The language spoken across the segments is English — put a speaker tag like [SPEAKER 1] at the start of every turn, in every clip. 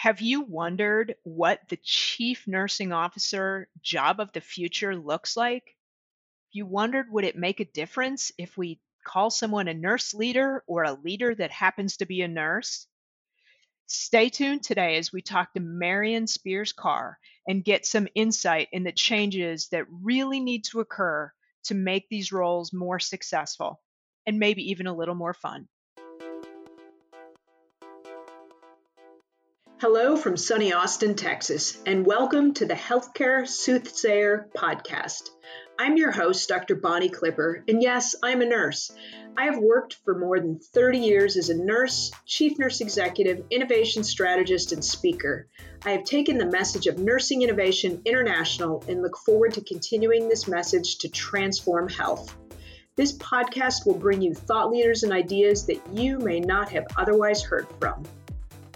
[SPEAKER 1] Have you wondered what the chief nursing officer job of the future looks like? You wondered would it make a difference if we call someone a nurse leader or a leader that happens to be a nurse? Stay tuned today as we talk to Marion Spears Carr and get some insight in the changes that really need to occur to make these roles more successful and maybe even a little more fun.
[SPEAKER 2] Hello from sunny Austin, Texas, and welcome to the Healthcare Soothsayer podcast. I'm your host, Dr. Bonnie Clipper, and yes, I'm a nurse. I have worked for more than 30 years as a nurse, chief nurse executive, innovation strategist, and speaker. I have taken the message of nursing innovation international and look forward to continuing this message to transform health. This podcast will bring you thought leaders and ideas that you may not have otherwise heard from.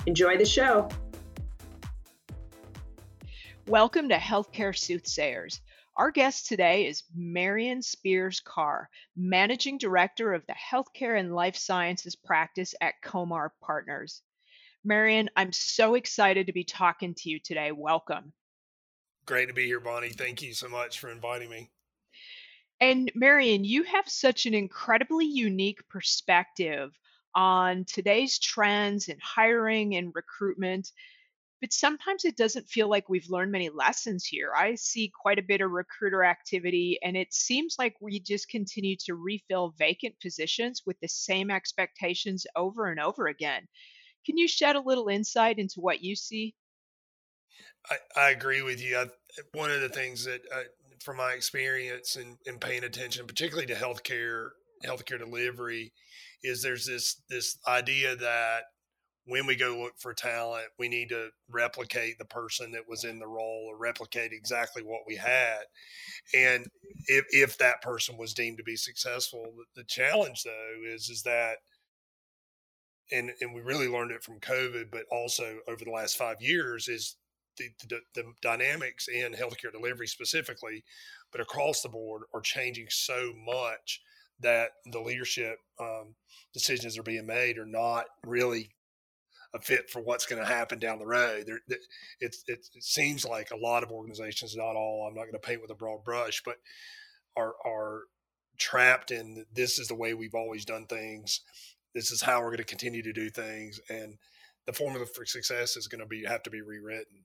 [SPEAKER 2] Enjoy the show.
[SPEAKER 1] Welcome to Healthcare Soothsayers. Our guest today is Marion Spears Carr, Managing Director of the Healthcare and Life Sciences Practice at Comar Partners. Marion, I'm so excited to be talking to you today. Welcome.
[SPEAKER 3] Great to be here, Bonnie. Thank you so much for inviting me.
[SPEAKER 1] And Marion, you have such an incredibly unique perspective on today's trends in hiring and recruitment but sometimes it doesn't feel like we've learned many lessons here. I see quite a bit of recruiter activity, and it seems like we just continue to refill vacant positions with the same expectations over and over again. Can you shed a little insight into what you see?
[SPEAKER 3] I, I agree with you. I, one of the things that, uh, from my experience in paying attention, particularly to healthcare, healthcare delivery, is there's this this idea that when we go look for talent, we need to replicate the person that was in the role or replicate exactly what we had. And if, if that person was deemed to be successful, the challenge though is is that and and we really learned it from COVID, but also over the last five years is the, the, the dynamics in healthcare delivery specifically, but across the board are changing so much that the leadership um, decisions are being made are not really a fit for what's going to happen down the road. There, it, it, it seems like a lot of organizations, not all, I'm not going to paint with a broad brush, but are, are trapped in this is the way we've always done things. This is how we're going to continue to do things. And the formula for success is going to be, have to be rewritten.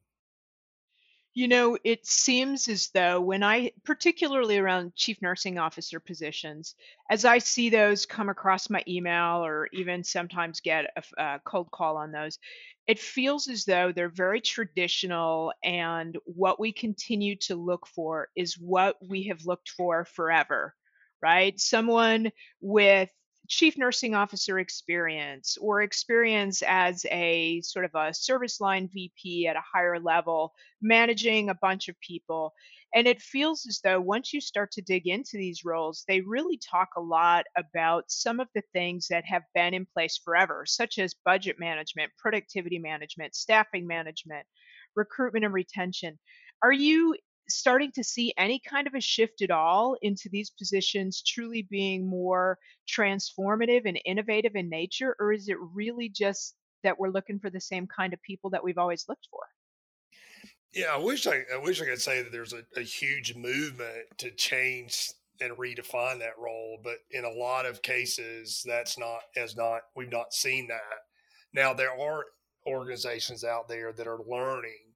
[SPEAKER 1] You know, it seems as though when I, particularly around chief nursing officer positions, as I see those come across my email or even sometimes get a, cold call on those, it feels as though they're very traditional. And what we continue to look for is what we have looked for forever, right? Someone with chief nursing officer experience or experience as a sort of a service line VP at a higher level, managing a bunch of people. And it feels as though once you start to dig into these roles, they really talk a lot about some of the things that have been in place forever, such as budget management, productivity management, staffing management, recruitment and retention. Are you starting to see any kind of a shift at all into these positions truly being more transformative and innovative in nature, or is it really just that we're looking for the same kind of people that we've always looked for?
[SPEAKER 3] Yeah, I wish I, I wish I could say that there's a, a huge movement to change and redefine that role, but in a lot of cases, that's not as not we've not seen that. Now there are organizations out there that are learning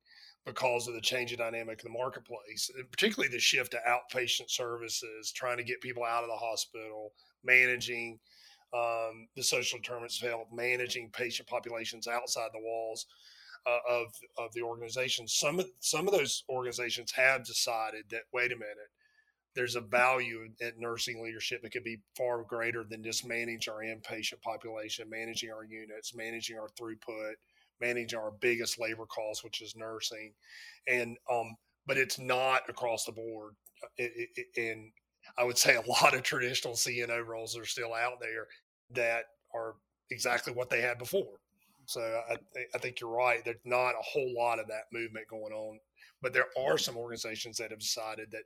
[SPEAKER 3] because of the change in dynamic in the marketplace, particularly the shift to outpatient services, trying to get people out of the hospital, managing um, the social determinants of health, managing patient populations outside the walls uh, of of the organization. Some of some of those organizations have decided that wait a minute, there's a value at nursing leadership that could be far greater than just manage our inpatient population, managing our units, managing our throughput manage our biggest labor cost, which is nursing, and um, but it's not across the board. Uh, it, it, and I would say a lot of traditional CNO roles are still out there that are exactly what they had before. So I, I think you're right. There's not a whole lot of that movement going on, but there are some organizations that have decided that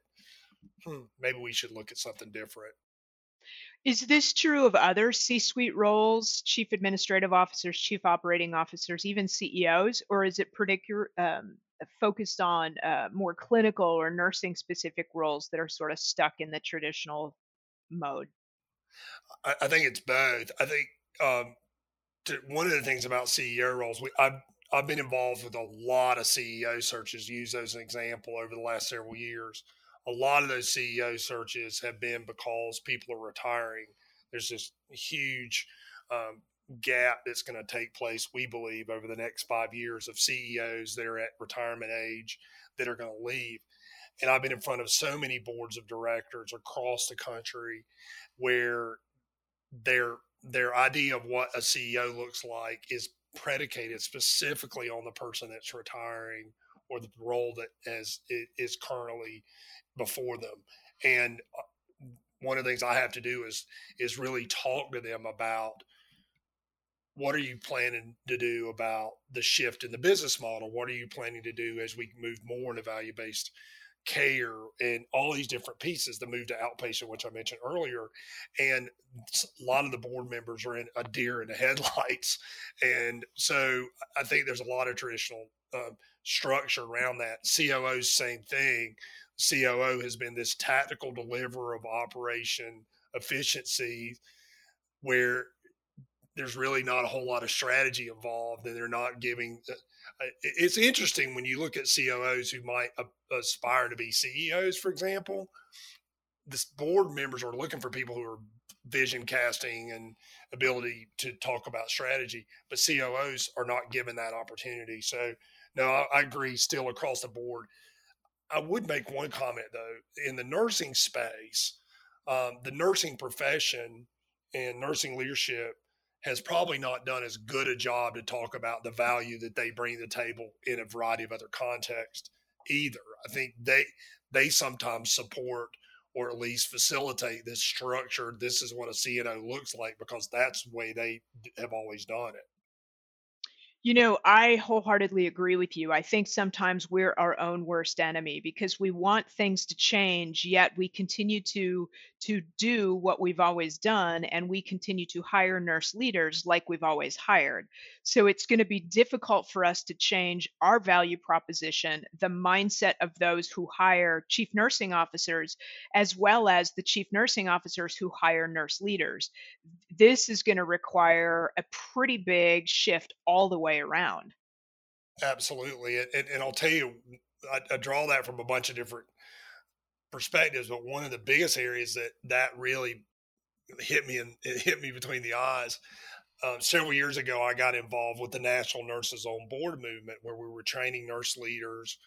[SPEAKER 3] hmm, maybe we should look at something different
[SPEAKER 1] Is this true of other C suite roles, chief administrative officers, chief operating officers, even CEOs, or is it particular, um, focused on uh, more clinical or nursing specific roles that are sort of stuck in the traditional mode?
[SPEAKER 3] I, I think it's both. I think um, to, one of the things about CEO roles, we, I've I've been involved with a lot of CEO searches. Use those as an example over the last several years. A lot of those CEO searches have been because people are retiring. There's this huge um, gap that's going to take place, we believe, over the next five years of CEOs that are at retirement age that are going to leave. And I've been in front of so many boards of directors across the country where their their idea of what a CEO looks like is predicated specifically on the person that's retiring or the role that is is currently before them. And uh, one of the things I have to do is is really talk to them about what are you planning to do about the shift in the business model? What are you planning to do as we move more into value based care and all these different pieces, the move to outpatient, which I mentioned earlier. And a lot of the board members are in a deer in the headlights. And so I think there's a lot of traditional uh, structure around that. COO's same thing. COO has been this tactical deliverer of operation efficiency where there's really not a whole lot of strategy involved and they're not giving uh, it's interesting when you look at COOs who might aspire to be CEOs, for example. This board members are looking for people who are vision casting and ability to talk about strategy, but COOs are not given that opportunity. So, no, I, agree. Still across the board, I would make one comment though. In the nursing space, um, the nursing profession and nursing leadership has probably not done as good a job to talk about the value that they bring to the table in a variety of other contexts either. I think they they sometimes support or at least facilitate this structure. This is what a CNO looks like because that's the way they have always done it.
[SPEAKER 1] You know, I wholeheartedly agree with you. I think sometimes we're our own worst enemy because we want things to change, yet we continue to to do what we've always done and we continue to hire nurse leaders like we've always hired. So it's going to be difficult for us to change our value proposition, the mindset of those who hire chief nursing officers as well as the chief nursing officers who hire nurse leaders. This is going to require a pretty big shift all the way around.
[SPEAKER 3] Absolutely. And, and I'll tell you, I, I draw that from a bunch of different perspectives, but one of the biggest areas that that really hit me and it hit me between the eyes. Uh, several years ago, I got involved with the National Nurses on Board movement, where we were training nurse leaders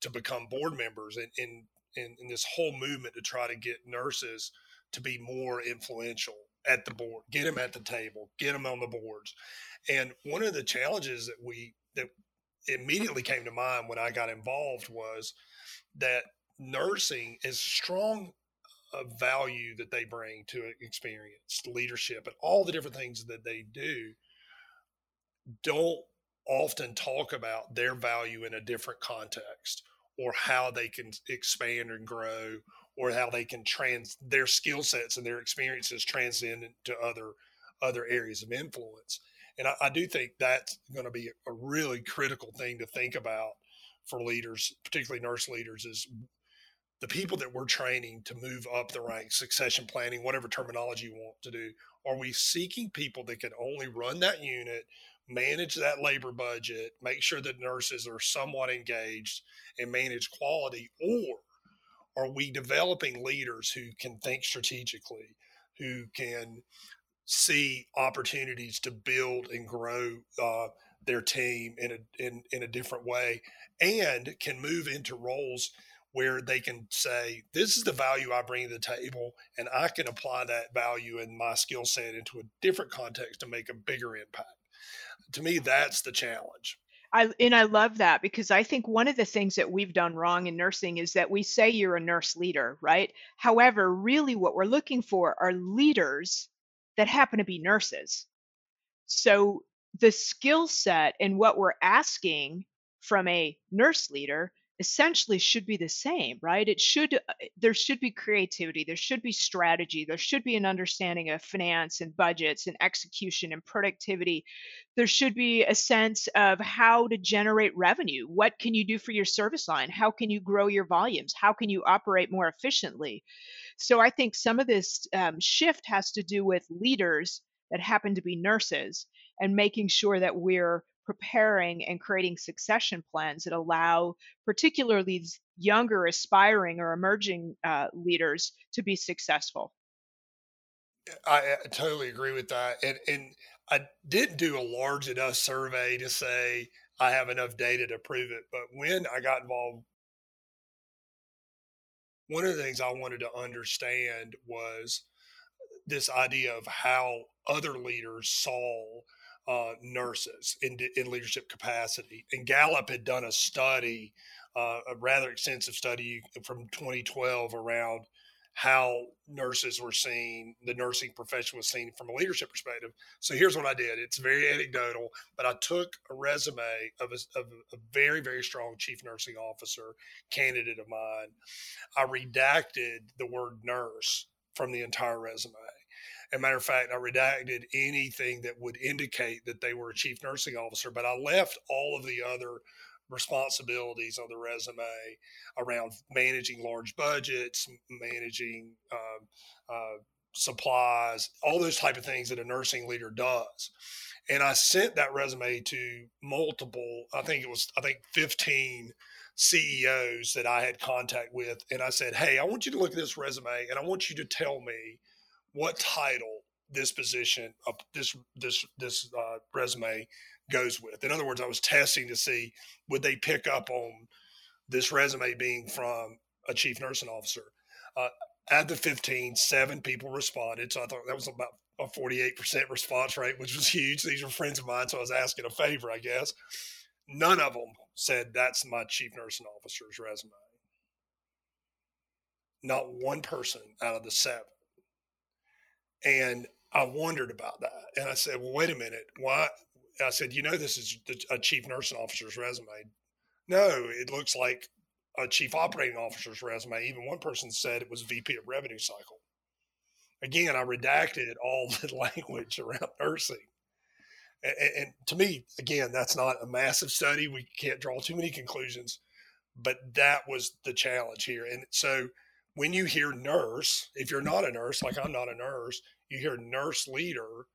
[SPEAKER 3] to become board members, and in, in this whole movement to try to get nurses to be more influential at the board, get them at the table, get them on the boards. And one of the challenges that we that immediately came to mind when I got involved was that nursing is strong value that they bring to experience, leadership, and all the different things that they do don't often talk about their value in a different context or how they can expand and grow or how they can trans their skill sets and their experiences transcend into other other areas of influence. And I, I do think that's going to be a really critical thing to think about for leaders, particularly nurse leaders, is the people that we're training to move up the ranks, succession planning, whatever terminology you want to do, are we seeking people that can only run that unit, manage that labor budget, make sure that nurses are somewhat engaged and manage quality, or are we developing leaders who can think strategically, who can see opportunities to build and grow uh, their team in a in, in a different way, and can move into roles where they can say, This is the value I bring to the table, and I can apply that value and my skill set into a different context to make a bigger impact. To me, that's the challenge.
[SPEAKER 1] I, and I love that because I think one of the things that we've done wrong in nursing is that we say you're a nurse leader, right? However, really what we're looking for are leaders that happen to be nurses. So the skill set and what we're asking from a nurse leader essentially should be the same, right? It should uh, there should be creativity, there should be strategy, there should be an understanding of finance and budgets and execution and productivity. There should be a sense of how to generate revenue. What can you do for your service line? How can you grow your volumes? How can you operate more efficiently? So I think some of this um, shift has to do with leaders that happen to be nurses and making sure that we're preparing and creating succession plans that allow particularly these younger aspiring or emerging uh, leaders to be successful.
[SPEAKER 3] I, I, totally agree with that and and i didn't do a large enough survey to say i have enough data to prove it but when i got involved one of the things i wanted to understand was this idea of how other leaders saw uh, nurses in, in leadership capacity. And Gallup had done a study, uh, a rather extensive study from 2012 around how nurses were seen, the nursing profession was seen from a leadership perspective. So here's what I did. It's very anecdotal, but I took a resume of a, of a very, very strong chief nursing officer candidate of mine. I redacted the word nurse from the entire resume. As a matter of fact, I redacted anything that would indicate that they were a chief nursing officer, but I left all of the other responsibilities on the resume around managing large budgets, managing uh, uh, supplies, all those type of things that a nursing leader does. And I sent that resume to multiple, I think it was, I think 15 CEOs that I had contact with. And I said, Hey, I want you to look at this resume and I want you to tell me what title this position of this this this uh, resume goes with. In other words, I was testing to see would they pick up on this resume being from a chief nursing officer. Uh, at the 15, seven people responded. So I thought that was about a 48% response rate, which was huge. These were friends of mine, so I was asking a favor, I guess. None of them said that's my chief nursing officer's resume. Not one person out of the seven and I wondered about that. And I said, well, wait a minute. Why? I said, you know, this is a chief nursing officer's resume. No, it looks like a chief operating officer's resume. Even one person said it was VP of revenue cycle. Again, I redacted all the language around nursing. And, and to me, again, that's not a massive study. We can't draw too many conclusions, but that was the challenge here. And so when you hear nurse, if you're not a nurse, like I'm not a nurse, you hear nurse leader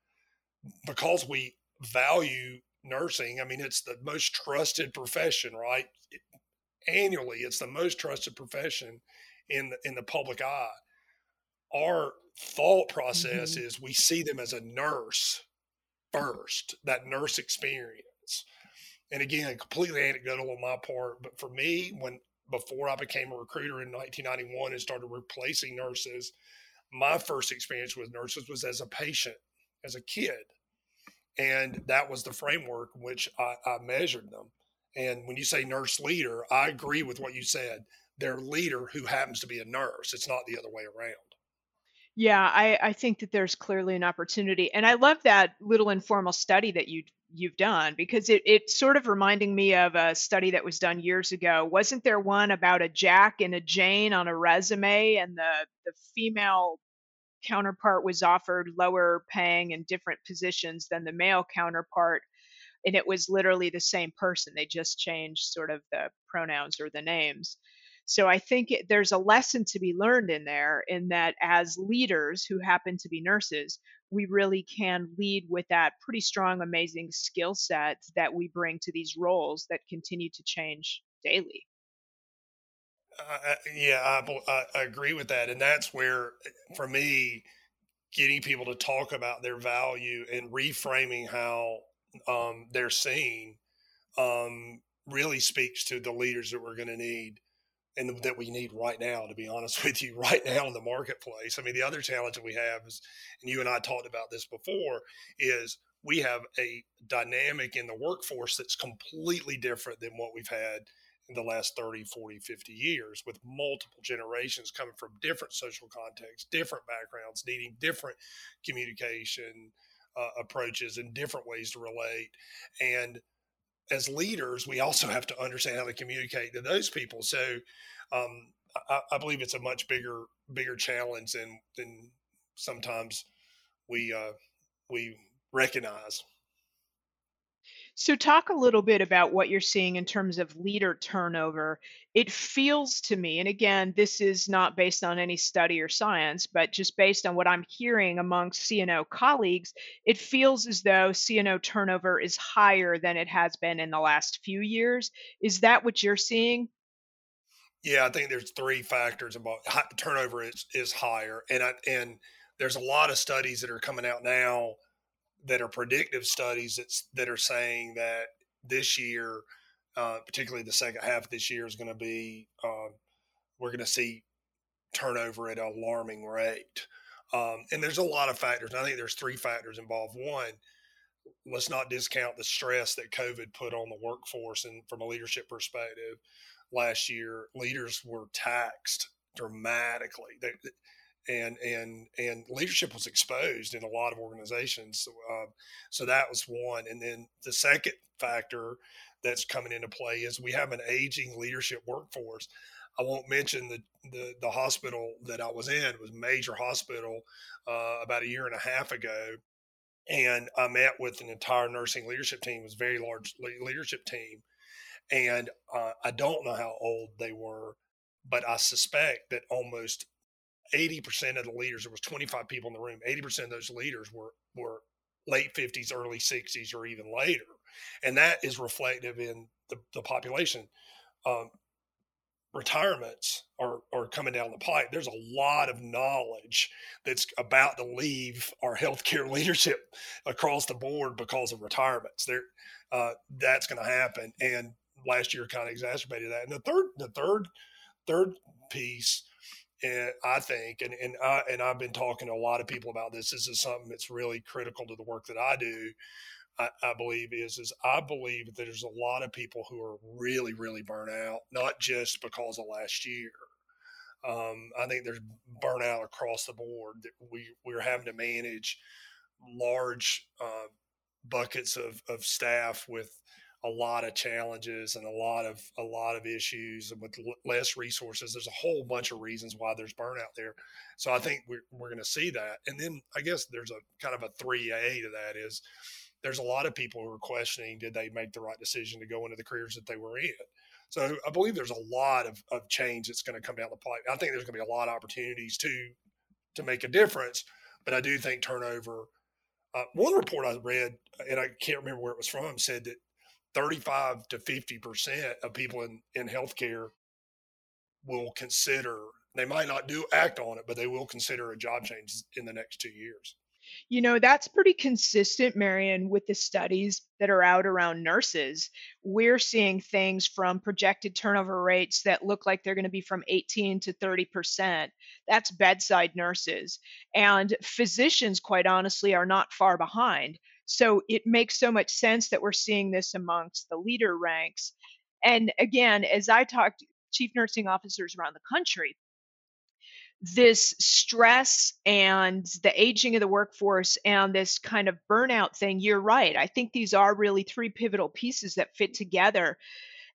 [SPEAKER 3] because we value nursing. I mean, it's the most trusted profession, right? Annually, it's the most trusted profession in the, in the public eye. Our thought process mm-hmm. is we see them as a nurse first, that nurse experience. And again, completely anecdotal on my part, but for me, when before I became a recruiter in 1991 and started replacing nurses, my first experience with nurses was as a patient, as a kid. And that was the framework in which I, I measured them. And when you say nurse leader, I agree with what you said. They're leader who happens to be a nurse. It's not the other way around.
[SPEAKER 1] Yeah, I, I think that there's clearly an opportunity. And I love that little informal study that you you've done because it, it's sort of reminding me of a study that was done years ago. Wasn't there one about a Jack and a Jane on a resume and the, the female counterpart was offered lower paying and different positions than the male counterpart? And it was literally the same person. They just changed sort of the pronouns or the names. So I think it, there's a lesson to be learned in there in that as leaders who happen to be nurses, we really can lead with that pretty strong, amazing skill set that we bring to these roles that continue to change daily.
[SPEAKER 3] Uh, yeah, I, I, agree with that. And that's where, for me, getting people to talk about their value and reframing how um, they're seen um, really speaks to the leaders that we're going to need and that we need right now, to be honest with you, right now in the marketplace. I mean, the other challenge that we have is, and you and I talked about this before, is we have a dynamic in the workforce that's completely different than what we've had in the last 30, 40, 50 years with multiple generations coming from different social contexts, different backgrounds, needing different communication uh, approaches and different ways to relate. And as leaders, we also have to understand how to communicate to those people. So um, I, I, believe it's a much bigger bigger challenge than than sometimes we uh, we recognize.
[SPEAKER 1] So, talk a little bit about what you're seeing in terms of leader turnover. It feels to me, and again, this is not based on any study or science, but just based on what I'm hearing among CNO colleagues, it feels as though CNO turnover is higher than it has been in the last few years. Is that what you're seeing?
[SPEAKER 3] Yeah, I think there's three factors about turnover is, is higher, and I, and there's a lot of studies that are coming out now that are predictive studies that's, that are saying that this year, uh, particularly the second half of this year, is going to be uh, we're going to see turnover at an alarming rate. Um, and there's a lot of factors. I think there's three factors involved. One, let's not discount the stress that COVID put on the workforce. And from a leadership perspective, last year, leaders were taxed dramatically. They, and and and leadership was exposed in a lot of organizations. So, uh, so that was one, and then the second factor that's coming into play is we have an aging leadership workforce. I won't mention the, the, the hospital that I was in it was major hospital uh, about a year and a half ago, and I met with an entire nursing leadership team. It was a very large leadership team, and uh, I don't know how old they were, but I suspect that almost 80% of the leaders, there was 25 people in the room, 80% of those leaders were, were late 50s, early 60s, or even later. And that is reflective in the, the population. Um, retirements are, are coming down the pipe. There's a lot of knowledge that's about to leave our healthcare leadership across the board because of retirements. There, uh, that's going to happen. And last year kind of exacerbated that. And the third, the third, third piece and I think, and and I and I've been talking to a lot of people about this. This is something that's really critical to the work that I do. I, I believe is is I believe that there's a lot of people who are really really burnt out, not just because of last year. Um, I think there's burnout across the board. That we we're having to manage large uh, buckets of of staff with a lot of challenges and a lot of a lot of issues with less resources. There's a whole bunch of reasons why there's burnout there. So i think we're, we're going to see that. And then i guess there's a kind of a 3a to that is there's a lot of people who are questioning did they make the right decision to go into the careers that they were in? So i believe there's a lot of, of change that's going to come down the pipe. I think there's going to be a lot of opportunities to to make a difference but i do think turnover uh, one report I read, and I can't remember where it was from, said that 35 to 50% of people in, in healthcare will consider, they might not do act on it, but they will consider a job change in the next two years.
[SPEAKER 1] You know, that's pretty consistent, Marion, with the studies that are out around nurses. We're seeing things from projected turnover rates that look like they're going to be from 18 to 30%. That's bedside nurses. And physicians, quite honestly, are not far behind. So it makes so much sense that we're seeing this amongst the leader ranks. And again, as I talked to chief nursing officers around the country, this stress and the aging of the workforce and this kind of burnout thing, you're right. I think these are really three pivotal pieces that fit together.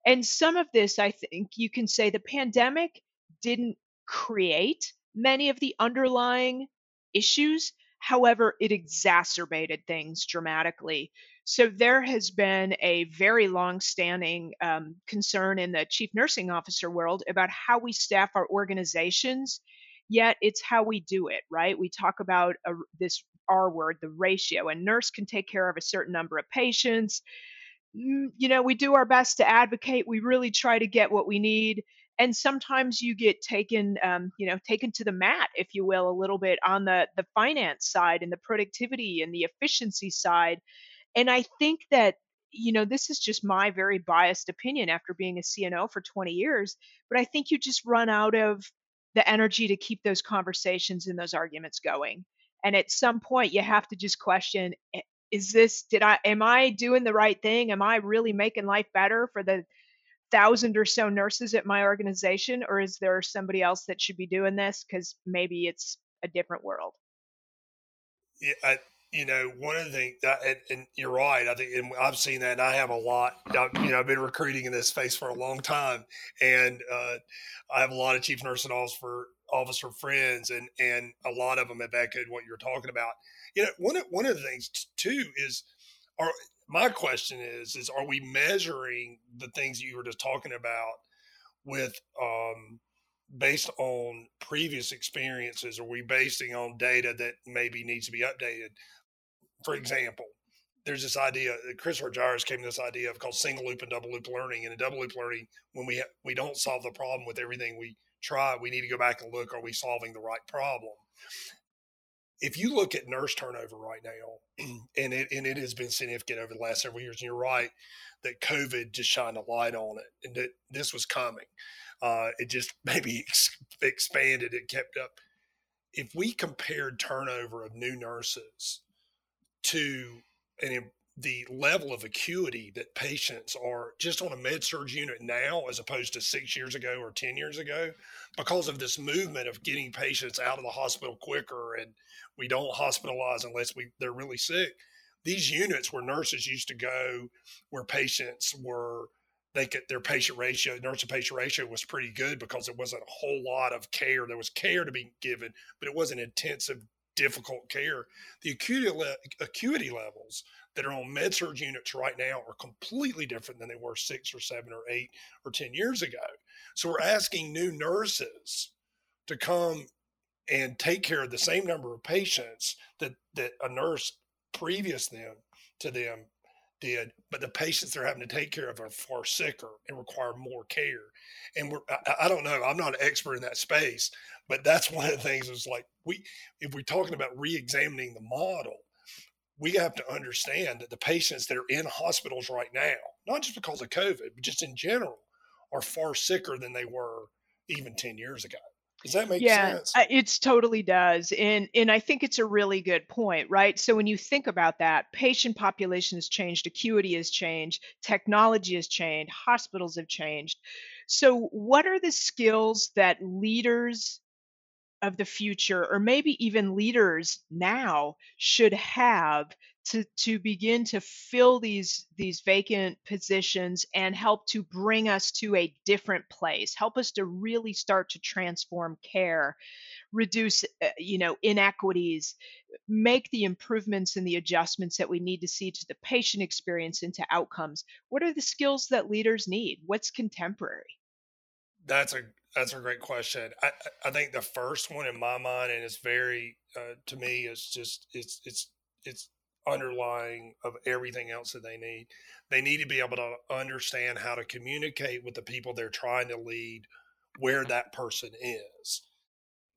[SPEAKER 1] And some of this, I think you can say the pandemic didn't create many of the underlying issues, However, it exacerbated things dramatically. So there has been a very long-standing um, concern in the chief nursing officer world about how we staff our organizations. Yet it's how we do it, right? We talk about a, this R word, the ratio. A nurse can take care of a certain number of patients. Mm, you know, we do our best to advocate. We really try to get what we need and sometimes you get taken um, you know taken to the mat if you will a little bit on the the finance side and the productivity and the efficiency side and i think that you know this is just my very biased opinion after being a cno for 20 years but i think you just run out of the energy to keep those conversations and those arguments going and at some point you have to just question is this did i am i doing the right thing? Am i really making life better for the thousand or so nurses at my organization, or is there somebody else that should be doing this? Because maybe it's a different world.
[SPEAKER 3] Yeah, I, you know, one of the things that, and, and, you're right. I think, and I've seen that. And I have a lot. You know, I've been recruiting in this space for a long time, and uh, I have a lot of chief nursing officer officer friends, and and a lot of them have echoed what you're talking about. You know, one of, one of the things too is, are my question is is are we measuring the things you were just talking about with um, based on previous experiences? Are we basing on data that maybe needs to be updated? For example, there's this idea Chris Argyris came to this idea of called single loop and double loop learning. And in double loop learning, when we ha- we don't solve the problem with everything we try, we need to go back and look: Are we solving the right problem? If you look at nurse turnover right now, and it and it has been significant over the last several years, and you're right that COVID just shined a light on it, and that this was coming. Uh, it just maybe ex- expanded, it kept up. If we compared turnover of new nurses to an, the level of acuity that patients are just on a med-surg unit now as opposed to six years ago or 10 years ago because of this movement of getting patients out of the hospital quicker and we don't hospitalize unless we they're really sick. These units where nurses used to go where patients were they could their patient ratio nurse to patient ratio was pretty good because there wasn't a whole lot of care. There was care to be given but it wasn't intensive difficult care the acuity le- acuity levels that are on med-surg units right now are completely different than they were six or seven or eight or ten years ago so we're asking new nurses to come and take care of the same number of patients that that a nurse previous them to them did, but the patients they're having to take care of are far sicker and require more care. And we're, I, I, don't know, I'm not an expert in that space, but that's one of the things is like we, if we're talking about re-examining the model, we have to understand that the patients that are in hospitals right now, not just because of COVID, but just in general, are far sicker than they were even 10 years ago. Does that make
[SPEAKER 1] yeah,
[SPEAKER 3] sense?
[SPEAKER 1] it totally does. And and I think it's a really good point, right? So when you think about that, patient population has changed, acuity has changed, technology has changed, hospitals have changed. So what are the skills that leaders of the future or maybe even leaders now should have to to begin to fill these these vacant positions and help to bring us to a different place help us to really start to transform care reduce uh, you know inequities make the improvements and the adjustments that we need to see to the patient experience into outcomes. What are the skills that leaders need? What's contemporary?
[SPEAKER 3] That's a that's a great question i i think the first one in my mind and it's very uh, to me it's just it's it's it's underlying of everything else that they need. They need to be able to understand how to communicate with the people they're trying to lead where that person is.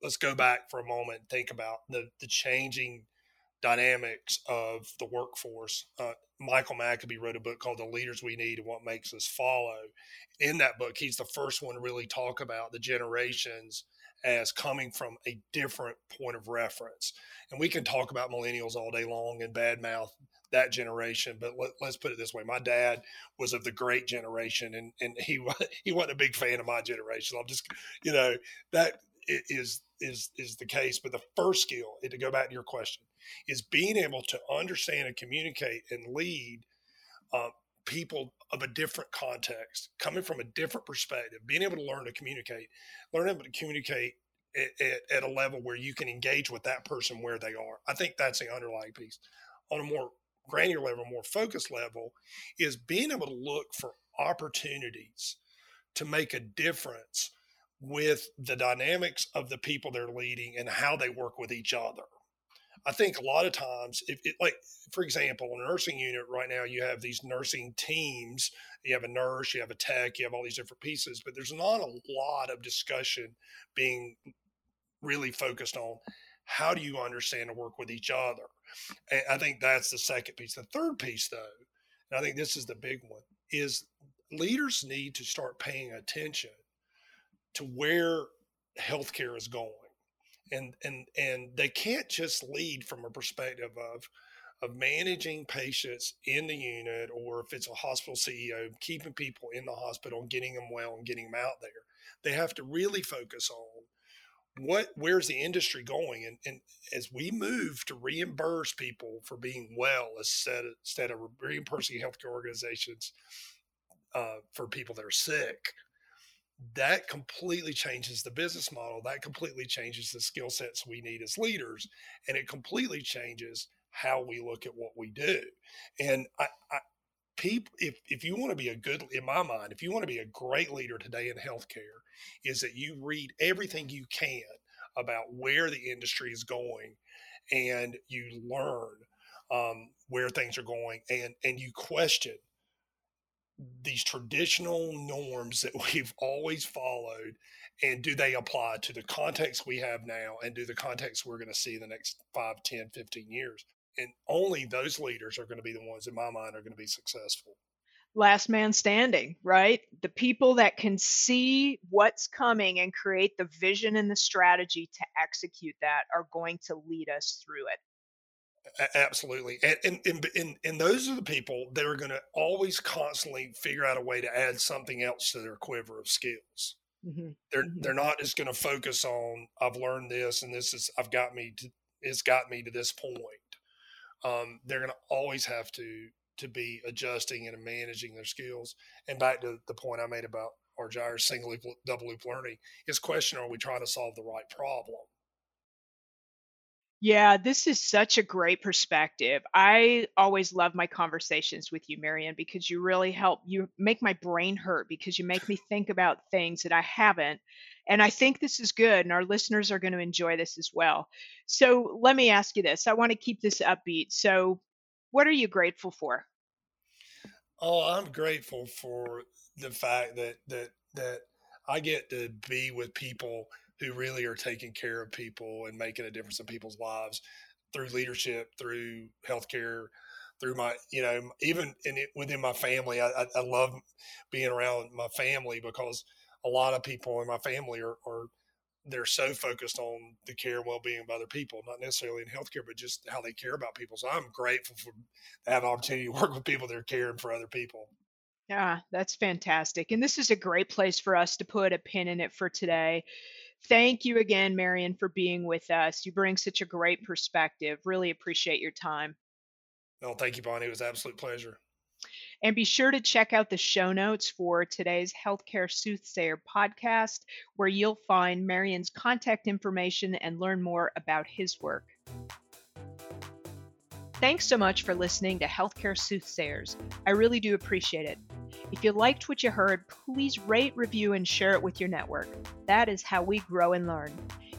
[SPEAKER 3] Let's go back for a moment think about the, the changing dynamics of the workforce. Uh, Michael Maccoby wrote a book called The Leaders We Need and What Makes Us Follow. In that book, he's the first one to really talk about the generations as coming from a different point of reference. And we can talk about millennials all day long and badmouth that generation, but let, us put it this way: my dad was of the great generation, and and he he wasn't a big fan of my generation. I'm just, you know, that is is is the case. But the first skill, to go back to your question, is being able to understand and communicate and lead uh, people of a different context, coming from a different perspective, being able to learn to communicate, learning to communicate at, at, at, a level where you can engage with that person where they are. I think that's the underlying piece. On a more granular level, more focused level, is being able to look for opportunities to make a difference with the dynamics of the people they're leading and how they work with each other. I think a lot of times, if it, like for example, in a nursing unit right now, you have these nursing teams. You have a nurse, you have a tech, you have all these different pieces, but there's not a lot of discussion being really focused on how do you understand and work with each other. And I think that's the second piece. The third piece, though, and I think this is the big one, is leaders need to start paying attention to where healthcare is going and and and they can't just lead from a perspective of of managing patients in the unit or if it's a hospital CEO keeping people in the hospital getting them well and getting them out there. They have to really focus on what where's the industry going? And, and as we move to reimburse people for being well instead of, instead of reimbursing healthcare organizations uh, for people that are sick that completely changes the business model that completely changes the skill sets we need as leaders and it completely changes how we look at what we do. And I, I people if, if you want to be a good in my mind if you want to be a great leader today in healthcare is that you read everything you can about where the industry is going and you learn um, where things are going and and you question these traditional norms that we've always followed and do they apply to the context we have now and do the context we're going to see in the next 5 10 15 years? And only those leaders are going to be the ones in my mind are going to be successful.
[SPEAKER 1] Last man standing right? The people that can see what's coming and create the vision and the strategy to execute that are going to lead us through it
[SPEAKER 3] Absolutely, and and, and and those are the people that are going to always constantly figure out a way to add something else to their quiver of skills. Mm-hmm. They're mm-hmm. they're not just going to focus on I've learned this and this is I've got me to it's got me to this point. Um, they're going to always have to to be adjusting and managing their skills. And back to the point I made about Argyris single loop, double loop learning is question: Are we trying to solve the right problem?
[SPEAKER 1] Yeah, this is such a great perspective. I always love my conversations with you, Marion, because you really help. You make my brain hurt because you make me think about things that I haven't. And I think this is good, and our listeners are going to enjoy this as well. So let me ask you this I want to keep this upbeat. So, what are you grateful for?
[SPEAKER 3] Oh, I'm grateful for the fact that that that I get to be with people who really are taking care of people and making a difference in people's lives through leadership, through healthcare, through my, you know, even in it, within my family. I, I, love being around my family because a lot of people in my family are, are they're so focused on the care and well-being of other people, not necessarily in healthcare, but just how they care about people. So I'm grateful for to have opportunity to work with people that are caring for other people.
[SPEAKER 1] Yeah, that's fantastic. And this is a great place for us to put a pin in it for today. Thank you again, Marion, for being with us. You bring such a great perspective. Really appreciate your time.
[SPEAKER 3] No, thank you, Bonnie. It was an absolute pleasure.
[SPEAKER 1] And be sure to check out the show notes for today's Healthcare Soothsayer podcast, where you'll find Marion's contact information and learn more about his work. Thanks so much for listening to Healthcare Soothsayers. I really do appreciate it. If you liked what you heard, please rate, review, and share it with your network. That is how we grow and learn.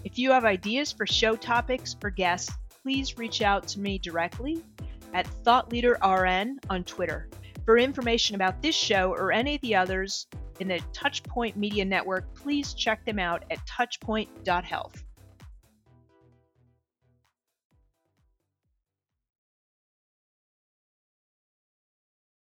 [SPEAKER 1] If you have ideas for show topics or guests, please reach out to me directly at ThoughtLeaderRN on Twitter. For information about this show or any of the others in the Touchpoint Media Network, please check them out at touchpoint.health.